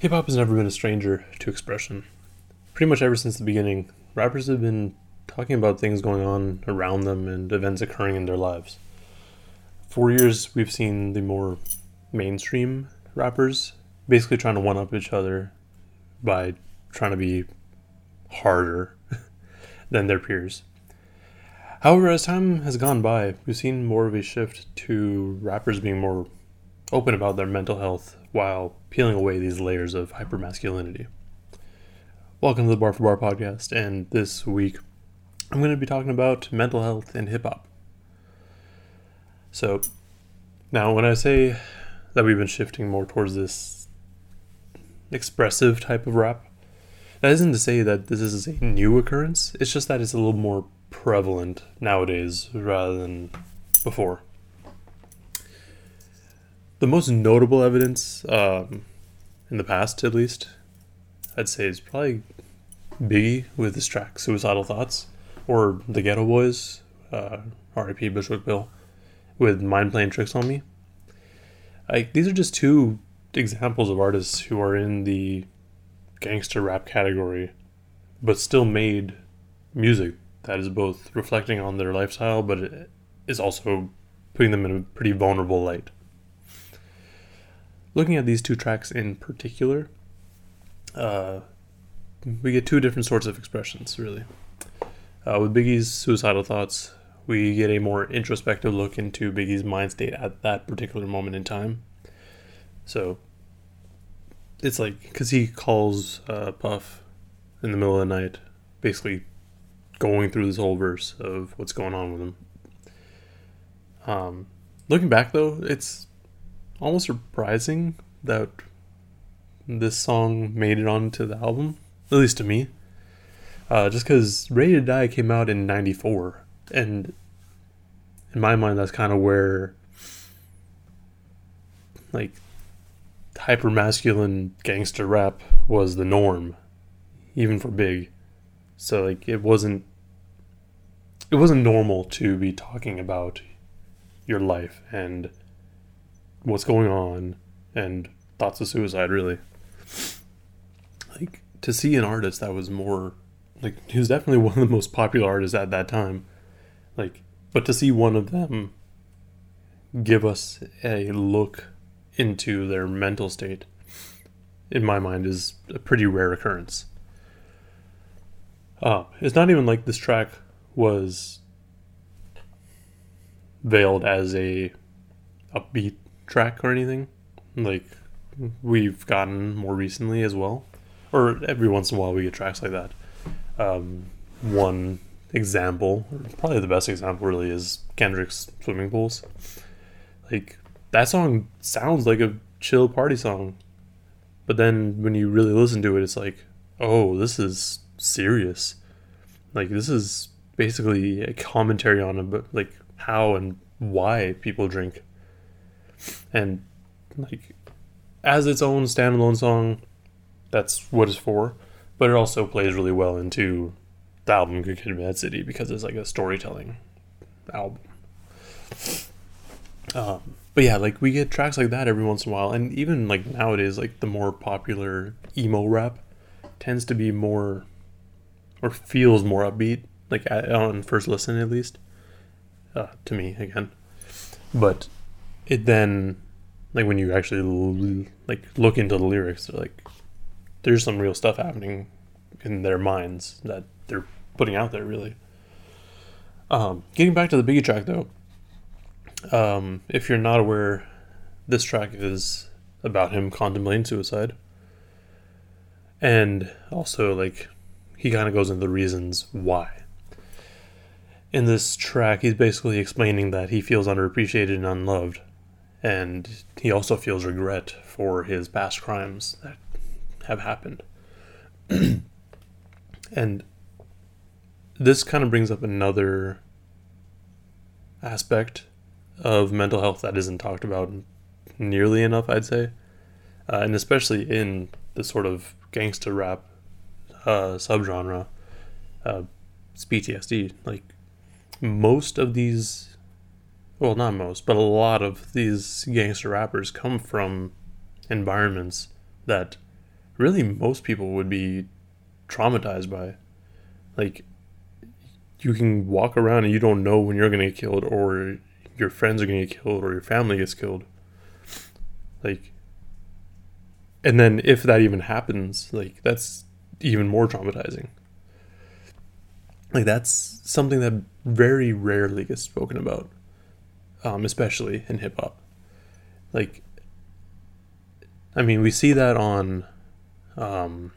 Hip hop has never been a stranger to expression. Pretty much ever since the beginning, rappers have been talking about things going on around them and events occurring in their lives. For years, we've seen the more mainstream rappers basically trying to one up each other by trying to be harder than their peers. However, as time has gone by, we've seen more of a shift to rappers being more open about their mental health while peeling away these layers of hypermasculinity. Welcome to the Bar for Bar podcast, and this week I'm going to be talking about mental health and hip hop. So, now when I say that we've been shifting more towards this expressive type of rap, that isn't to say that this is a new occurrence, it's just that it's a little more prevalent nowadays rather than before. The most notable evidence, um, in the past at least, I'd say is probably Biggie with his track "Suicidal Thoughts," or the Geto Boys, uh, R.I.P. Bushwick Bill, with "Mind Playing Tricks on Me." Like these are just two examples of artists who are in the gangster rap category, but still made music that is both reflecting on their lifestyle, but it is also putting them in a pretty vulnerable light looking at these two tracks in particular, uh, we get two different sorts of expressions, really. Uh, with Biggie's suicidal thoughts, we get a more introspective look into Biggie's mind state at that particular moment in time. So it's like, because he calls uh, Puff in the middle of the night, basically going through this whole verse of what's going on with him. Um, looking back, though, it's almost surprising that this song made it onto the album, at least to me. Uh, just because Ready to Die came out in 94, and in my mind, that's kind of where, like, hyper masculine gangster rap was the norm, even for Big. So, like, it wasn't. It wasn't normal to be talking about your life and what's going on and thoughts of suicide really. Like to see an artist that was more like he was definitely one of the most popular artists at that time. Like but to see one of them give us a look into their mental state in my mind is a pretty rare occurrence. Uh, it's not even like this track was veiled as a upbeat track or anything? Like we've gotten more recently as well? Or every once in a while we get tracks like that. Um, one example probably the best example really is kendrick's swimming pools. Like that song sounds like a chill party song but then when you really listen to it it's like oh this is serious. Like this is basically a commentary on like how and why people drink and like as its own standalone song, that's what it's for. But it also plays really well into the album Good Kid, Mad City because it's like a storytelling album. Um, but yeah, like we get tracks like that every once in a while, and even like nowadays, like the more popular emo rap tends to be more or feels more upbeat, like on first listen at least. Uh, to me again, but it then like when you actually like look into the lyrics like there's some real stuff happening in their minds that they're putting out there really. Um, getting back to the biggie track though um, if you're not aware this track is about him contemplating suicide. And also like he kind of goes into the reasons why. In this track he's basically explaining that he feels underappreciated and unloved and he also feels regret for his past crimes that have happened. and this kind of brings up another aspect of mental health that isn't talked about nearly enough, I'd say, uh, and especially in the sort of gangster rap uh, subgenre, uh, it's PTSD. Like most of these well, not most, but a lot of these gangster rappers come from environments that really most people would be traumatized by. Like, you can walk around and you don't know when you're going to get killed or your friends are going to get killed or your family gets killed. Like, and then if that even happens, like, that's even more traumatizing. Like, that's something that very rarely gets spoken about, um, especially in hip hop. Like, I mean, we see that on, um,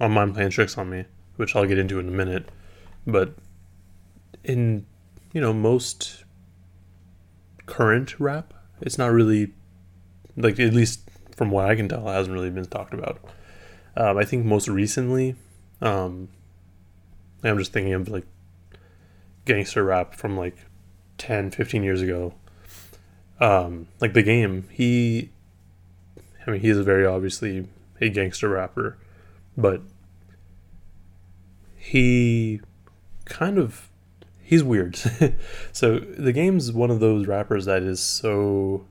on Mind Playing Tricks on Me, which I'll get into in a minute, but in, you know, most current rap, it's not really, like, at least from what I can tell, hasn't really been talked about. Um, I think most recently, um, I'm just thinking of like gangster rap from like 10, 15 years ago. Um, like the game, he I mean, he's very obviously a gangster rapper, but he kind of he's weird. so the game's one of those rappers that is so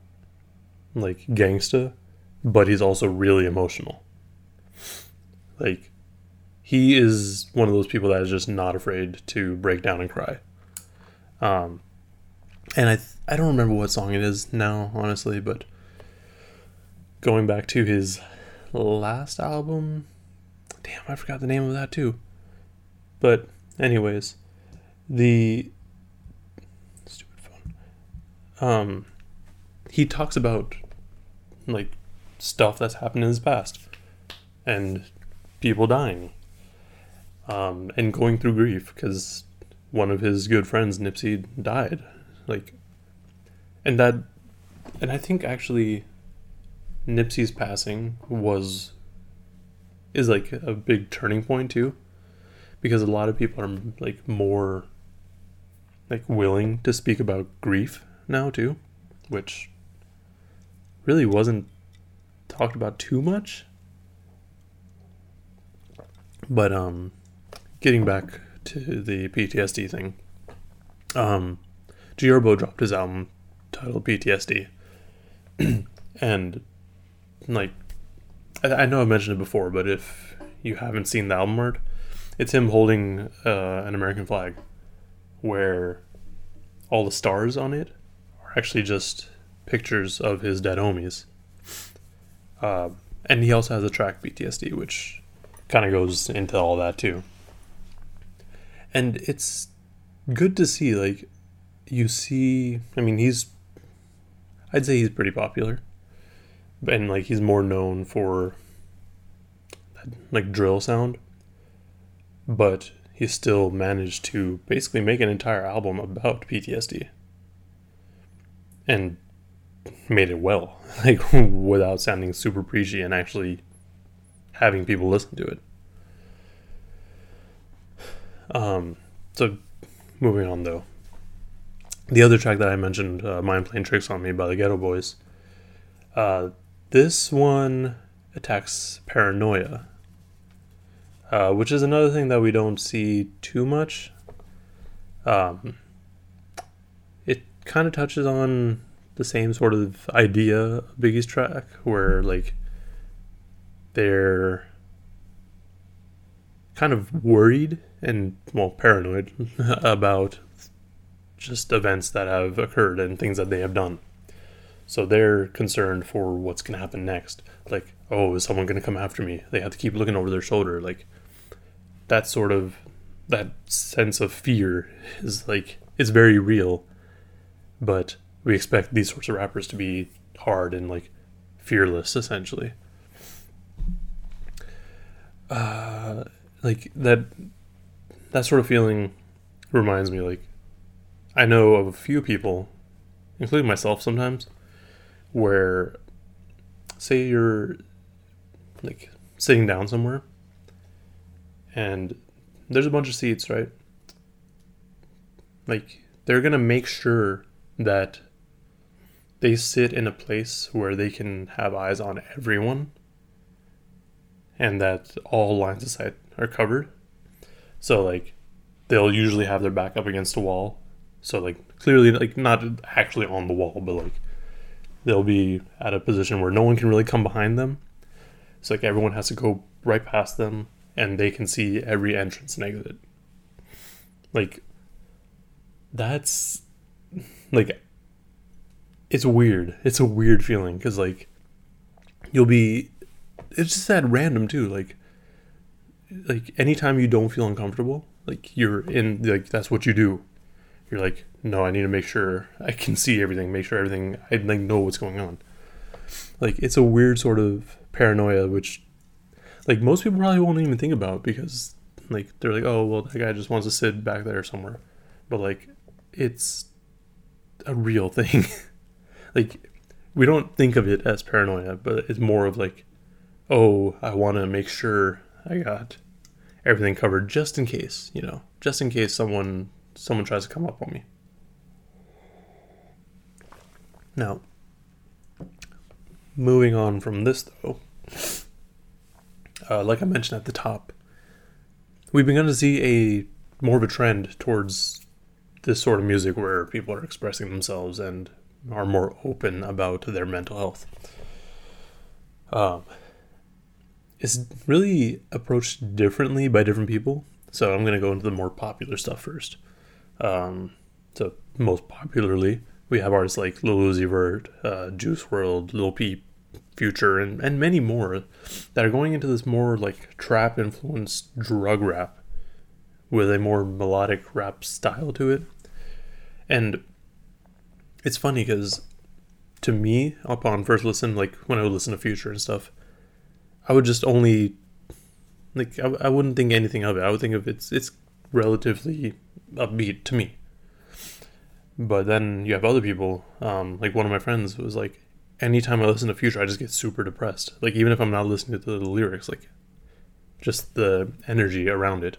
like gangsta, but he's also really emotional. Like he is one of those people that is just not afraid to break down and cry. Um, and I th- I don't remember what song it is now, honestly, but going back to his last album. Damn, I forgot the name of that too. But anyways, the stupid phone. Um he talks about like stuff that's happened in his past and people dying. Um and going through grief cuz one of his good friends Nipsey died. Like and that and I think actually Nipsey's passing was is like a big turning point too because a lot of people are like more like willing to speak about grief now too which really wasn't talked about too much. But um getting back to the PTSD thing um G dropped his album titled PTSD and like I, I know I've mentioned it before, but if you haven't seen the album art, it's him holding uh, an American flag, where all the stars on it are actually just pictures of his dead homies. Uh, and he also has a track PTSD, which kind of goes into all that too. And it's good to see, like, you see, I mean, he's, I'd say he's pretty popular. And like he's more known for that, like drill sound. But he still managed to basically make an entire album about PTSD and made it well like without sounding super preachy and actually having people listen to it. Um so moving on though the other track that I mentioned, uh, "Mind Playing Tricks on Me" by the Geto Boys, uh, this one attacks paranoia, uh, which is another thing that we don't see too much. Um, it kind of touches on the same sort of idea of Biggie's track, where like they're kind of worried and well paranoid about just events that have occurred and things that they have done. So they're concerned for what's going to happen next. Like, oh, is someone going to come after me? They have to keep looking over their shoulder. Like, that sort of, that sense of fear is like, it's very real. But we expect these sorts of rappers to be hard and like fearless, essentially. Uh, like that, that sort of feeling reminds me, like, I know of a few people, including myself sometimes, where say you're like sitting down somewhere and there's a bunch of seats, right? Like they're going to make sure that they sit in a place where they can have eyes on everyone and that all lines of sight are covered. So like they'll usually have their back up against a wall. So like clearly like not actually on the wall, but like they'll be at a position where no one can really come behind them. So like everyone has to go right past them and they can see every entrance and exit. Like that's like it's weird. It's a weird feeling cuz like you'll be it's just that random too like like anytime you don't feel uncomfortable like you're in like that's what you do you're like no i need to make sure i can see everything make sure everything i like know what's going on. Like it's a weird sort of paranoia which like most people probably won't even think about because like they're like oh well that guy just wants to sit back there somewhere. But like it's a real thing. Like we don't think of it as paranoia but it's more of like oh i want to make sure i got everything covered just in case you know? Just in case someone someone tries to come up on me now moving on from this though uh, like I mentioned at the top, we've begun to see a more of a trend towards this sort of music where people are expressing themselves and are more open about their mental health. Um, it's really approached differently by different people. So I'm going to go into the more popular stuff first. Um, so most popularly, we have artists like Lil Uzi Vert, uh, Juice WRLD, Lil Peep, Future, and, and many more that are going into this more like trap influenced drug rap with a more melodic rap style to it. And it's funny because to me, upon first listen, like when I would listen to Future and stuff, I would just only like I, I wouldn't think anything of it. I would think of it's it's relatively upbeat to me. But then you have other people, um, like one of my friends was like, anytime I listen to Future, I just get super depressed. Like even if I'm not listening to the lyrics, like just the energy around it.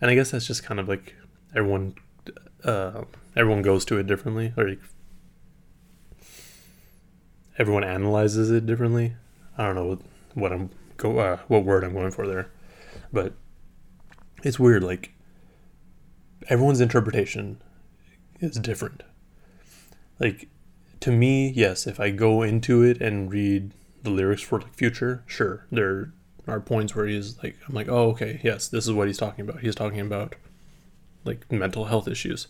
And I guess that's just kind of like everyone, uh, everyone goes to it differently, or everyone analyzes it differently. I don't know what I'm go uh, what word I'm going for there, but it's weird. Like everyone's interpretation is different. Like to me, yes, if I go into it and read the lyrics for like future, sure, there are points where he's like, I'm like, oh, okay, yes, this is what he's talking about. He's talking about like mental health issues.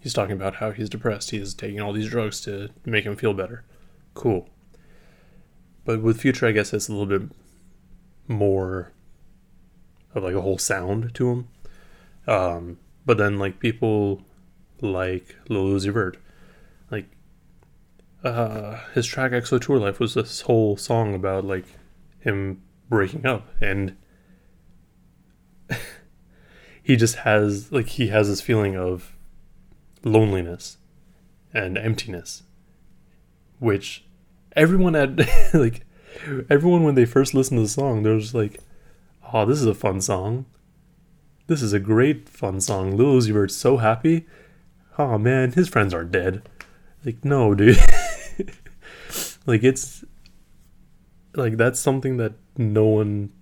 He's talking about how he's depressed. He's taking all these drugs to make him feel better. Cool. But with future, I guess it's a little bit more of like a whole sound to him. Um, but then like people like Lil Uzi Vert, like uh, his track XO Tour Life was this whole song about like him breaking up. And he just has like he has this feeling of loneliness and emptiness which everyone had like everyone when they first listened to the song they was like oh this is a fun song this is a great fun song. Lil Uzi Vert's so happy. Oh man his friends are dead. Like no dude. Like it's like that's something that no one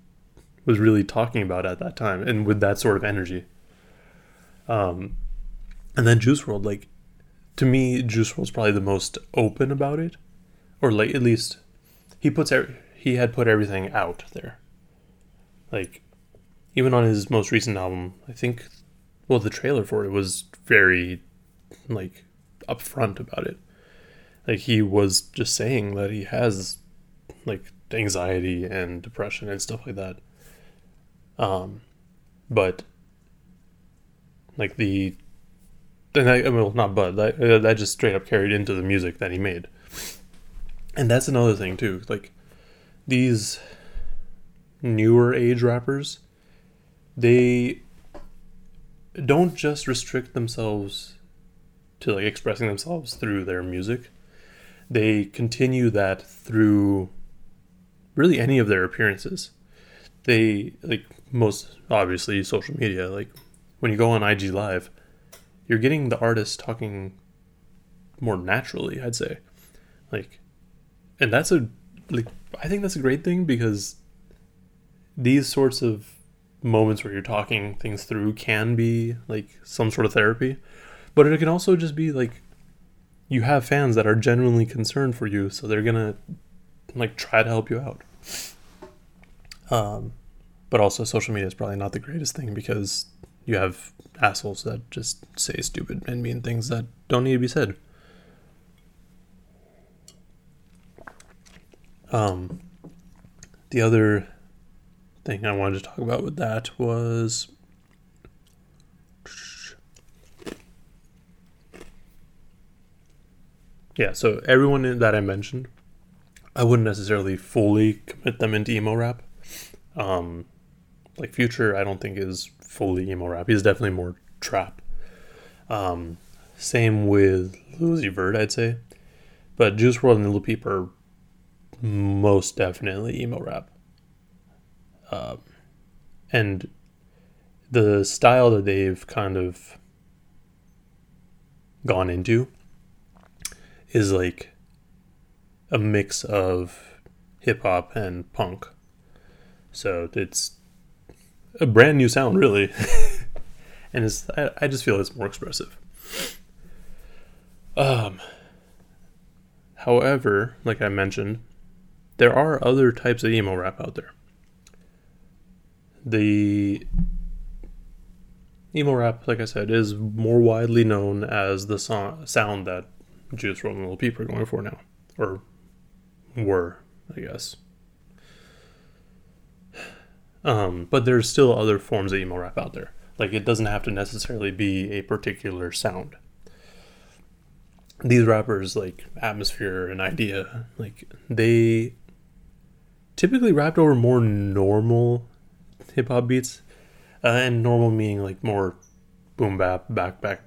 was really talking about at that time and with that sort of energy. Um and then juice WRLD, like to me juice WRLD's probably the most open about it. Or like at least he puts every, he had put everything out there. Like even on his most recent album i think well the trailer for it was very like upfront about it. Like he was just saying that he has like anxiety and depression and stuff like that. Um but like the and I, well not but that, that just straight up carried into the music that he made. And that's another thing too. Like these newer age rappers they don't just restrict themselves to like expressing themselves through their music they continue that through really any of their appearances. They like most obviously social media. Like when you go on IG Live, you're getting the artist talking more naturally. I'd say, like, and that's a like I think that's a great thing because these sorts of moments where you're talking things through can be like some sort of therapy, but it can also just be like you have fans that are genuinely concerned for you, so they're gonna like try to help you out. Um, but also, social media is probably not the greatest thing because you have assholes that just say stupid and mean things that don't need to be said. Um, the other thing I wanted to talk about with that was yeah, so everyone that I mentioned, I wouldn't necessarily fully commit them into emo rap. Um, like Future, I don't think is fully emo rap. He's definitely more trap. Um, same with Lil Vert, I'd say. But Juice WRLD and Lil Peep are most definitely emo rap. Um, and the style that they've kind of gone into is like a mix of hip hop and punk. So it's a brand new sound, really. and it's I, I just feel it's more expressive. Um, however, like I mentioned, there are other types of emo rap out there. The emo rap, like I said, is more widely known as the song, sound that Juice WRLD and Lil Peep are going for now, or were, I guess. Um, but there's still other forms of emo rap out there. Like it doesn't have to necessarily be a particular sound. These rappers like Atmosphere and Eyedea, like they typically rapped over more normal hip hop beats, uh, and normal meaning like more boom bap, back backpack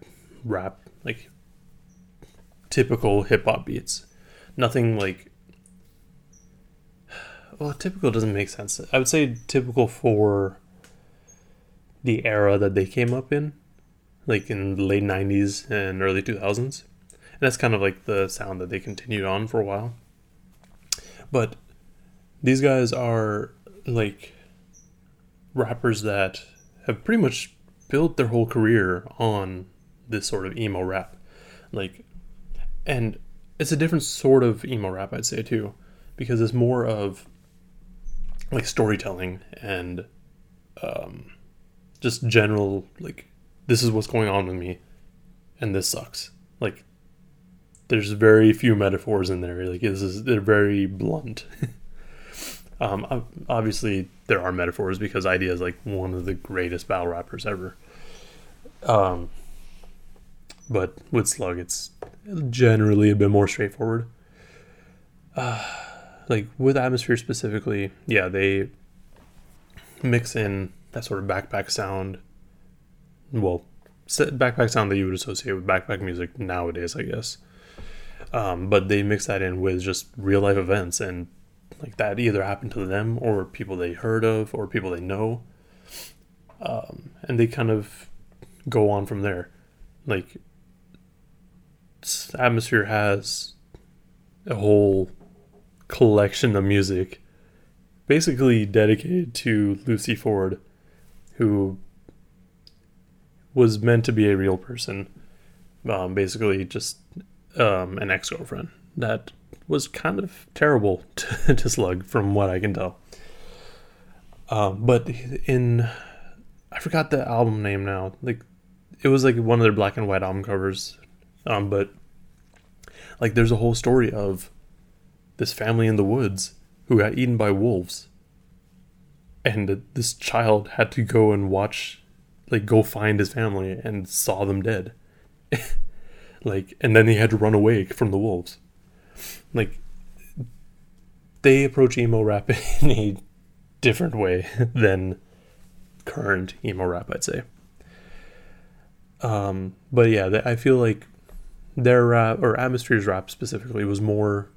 rap, like typical hip hop beats. Nothing like well, typical doesn't make sense. I would say typical for the era that they came up in, like in the late 90s and early 2000s. And that's kind of like the sound that they continued on for a while. But these guys are like rappers that have pretty much built their whole career on this sort of emo rap. Like, and it's a different sort of emo rap, I'd say, too, because it's more of like storytelling and um, just general like this is what's going on with me and this sucks. Like there's very few metaphors in there. Like this is they're very blunt um, obviously there are metaphors because Eyedea is like one of the greatest battle rappers ever um, but with slug it's generally a bit more straightforward uh, like with atmosphere specifically yeah they mix in that sort of backpack sound. Well, backpack sound that you would associate with backpack music nowadays, I guess. Um, but they mix that in with just real life events and like that either happened to them or people they heard of or people they know. Um, and they kind of go on from there. Like, Atmosphere has a whole collection of music basically dedicated to Lucy Ford who was meant to be a real person, um, basically just um, an ex girlfriend that was kind of terrible to, to, Slug, from what I can tell. Um, but in, I forgot the album name now. Like, it was like one of their black and white album covers. Um, but like, there's a whole story of this family in the woods who got eaten by wolves and this child had to go and watch like go find his family and saw them dead like and then he had to run away from the wolves like they approach emo rap in a different way than current emo rap i'd say um but yeah i feel like their rap or atmosphere's rap specifically was more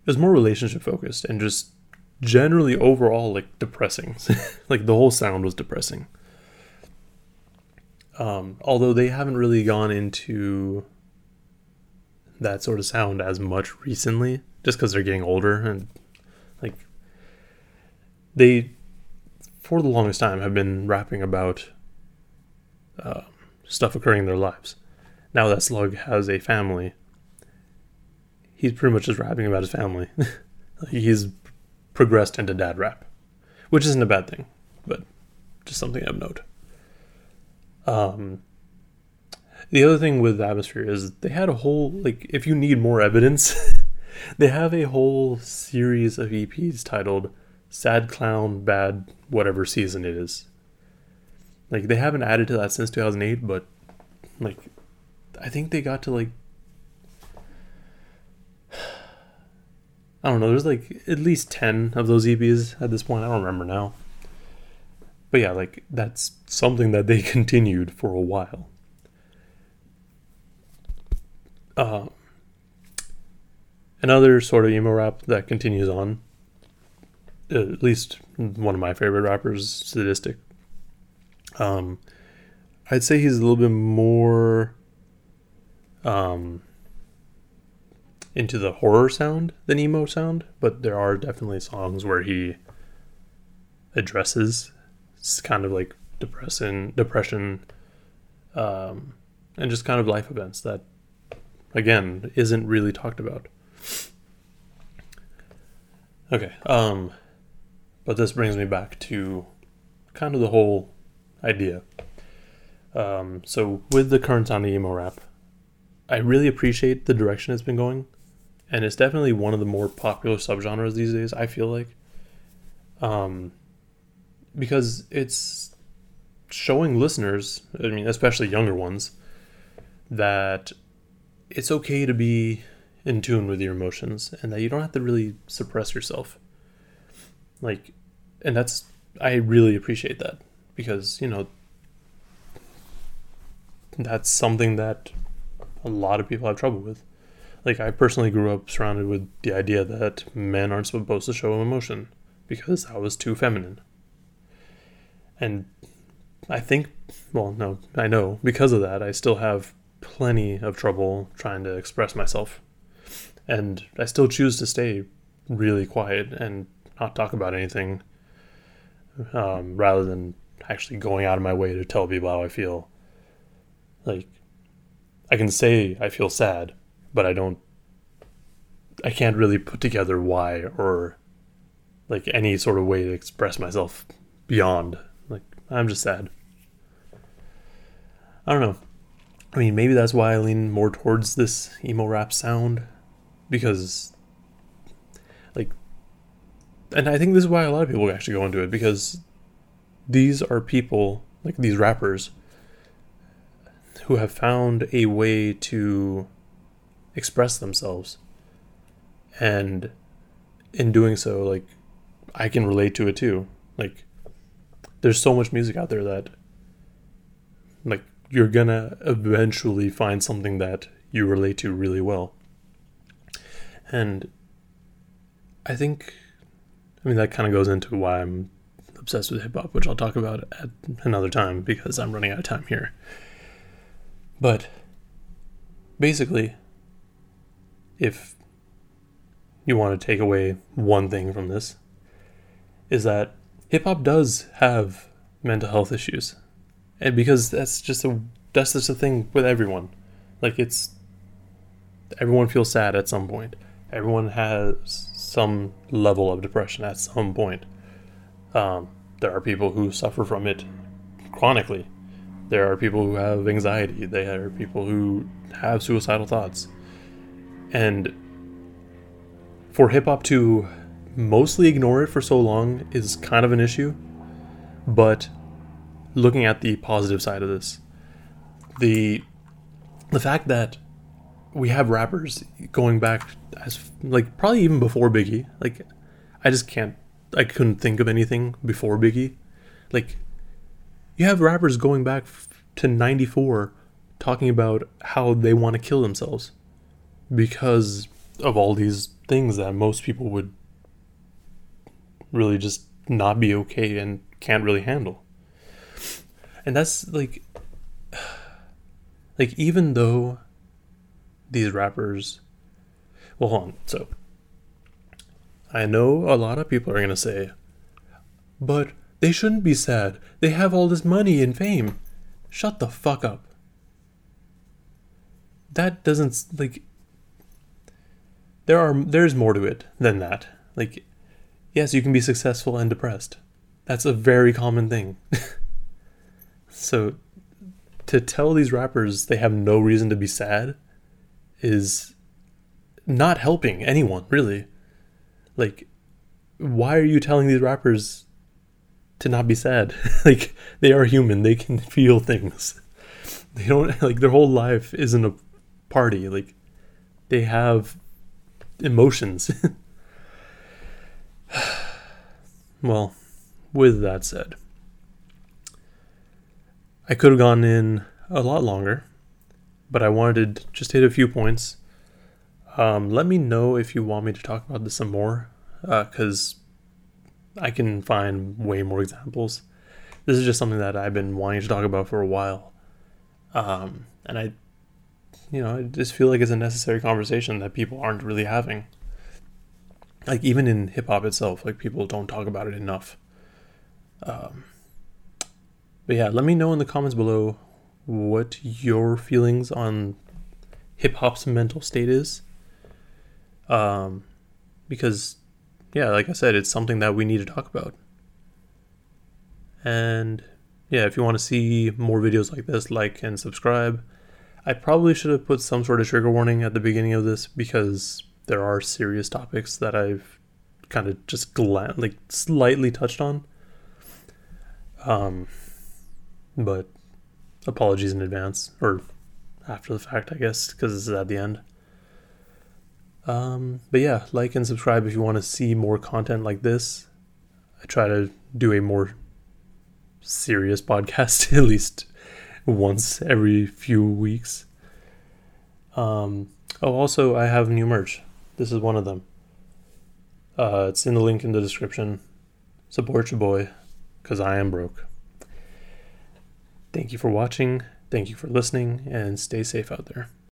it was more relationship focused and just generally overall like depressing. like the whole sound was depressing. Um, although they haven't really gone into that sort of sound as much recently, just because they're getting older and like they, for the longest time, have been rapping about uh, stuff occurring in their lives. Now that Slug has a family, he's pretty much just rapping about his family. he's progressed into dad rap, which isn't a bad thing, but just something of note. Um, the other thing with Atmosphere is they had a whole like if you need more evidence, they have a whole series of EPs titled Sad Clown Bad whatever season it is. Like they haven't added to that since 2008, but like I think they got to like I don't know, there's like at least 10 of those EPs at this point. I don't remember now. But yeah, like that's something that they continued for a while. Uh, another sort of emo rap that continues on, at least one of my favorite rappers, Sadistik. Um, I'd say he's a little bit more um, into the horror sound than emo sound, but there are definitely songs where he addresses it's kind of like depression, depression, um, and just kind of life events that, again, isn't really talked about. Okay, um, but this brings me back to kind of the whole idea. Um, so with the current sound of emo rap, I really appreciate the direction it's been going, and it's definitely one of the more popular subgenres these days. I feel like, um, because it's showing listeners, I mean, especially younger ones, that it's okay to be in tune with your emotions and that you don't have to really suppress yourself. Like, and that's, I really appreciate that because, you know, that's something that a lot of people have trouble with. Like, I personally grew up surrounded with the idea that men aren't supposed to show emotion because that was too feminine. And I think, well, no, I know because of that, I still have plenty of trouble trying to express myself. And I still choose to stay really quiet and not talk about anything um, rather than actually going out of my way to tell people how I feel. Like, I can say I feel sad, but I don't, I can't really put together why or like any sort of way to express myself beyond. Like, I'm just sad. I don't know. I mean, maybe that's why I lean more towards this emo rap sound because, like, and I think this is why a lot of people actually go into it because these are people, like these rappers, who have found a way to express themselves. And in doing so, like, I can relate to it too. Like, there's so much music out there that, you're gonna eventually find something that you relate to really well. And I think, I mean, that kind of goes into why I'm obsessed with hip hop, which I'll talk about at another time because I'm running out of time here. But basically, if you want to take away one thing from this, is that hip hop does have mental health issues and because that's just a that's just a thing with everyone. Like it's everyone feels sad at some point. Everyone has some level of depression at some point. Um, there are people who suffer from it chronically. There are people who have anxiety. There are people who have suicidal thoughts. And for hip-hop to mostly ignore it for so long is kind of an issue but looking at the positive side of this, the the fact that we have rappers going back as like probably even before Biggie. Like I just can't I couldn't think of anything before Biggie. Like you have rappers going back to 94 talking about how they want to kill themselves because of all these things that most people would really just not be okay and can't really handle and that's like like even though these rappers well hold on so i know a lot of people are going to say but they shouldn't be sad they have all this money and fame shut the fuck up that doesn't like there are there's more to it than that like Yes, you can be successful and depressed. That's a very common thing. so to tell these rappers they have no reason to be sad is not helping anyone, really. Like, why are you telling these rappers to not be sad? like, they are human, they can feel things. They don't, like, their whole life isn't a party. Like, they have emotions. well, with that said, I could have gone in a lot longer, but I wanted to just hit a few points. Um, let me know if you want me to talk about this some more, because uh, I can find way more examples. This is just something that I've been wanting to talk about for a while. Um, and I, you know, I just feel like it's a necessary conversation that people aren't really having. Like, even in hip hop itself, like, people don't talk about it enough. Um, but yeah, let me know in the comments below what your feelings on hip hop's mental state is. Um, because, yeah, like I said, it's something that we need to talk about. And yeah, if you want to see more videos like this, like and subscribe. I probably should have put some sort of trigger warning at the beginning of this because there are serious topics that I've kind of just gla- like slightly touched on. Um, but apologies in advance or after the fact, I guess, because this is at the end. Um, but yeah, like and subscribe if you want to see more content like this. I try to do a more serious podcast at least once every few weeks. Um, oh, also, I have new merch. This is one of them. Uh, it's in the link in the description. Support your boy, because I am broke. Thank you for watching. Thank you for listening, and stay safe out there.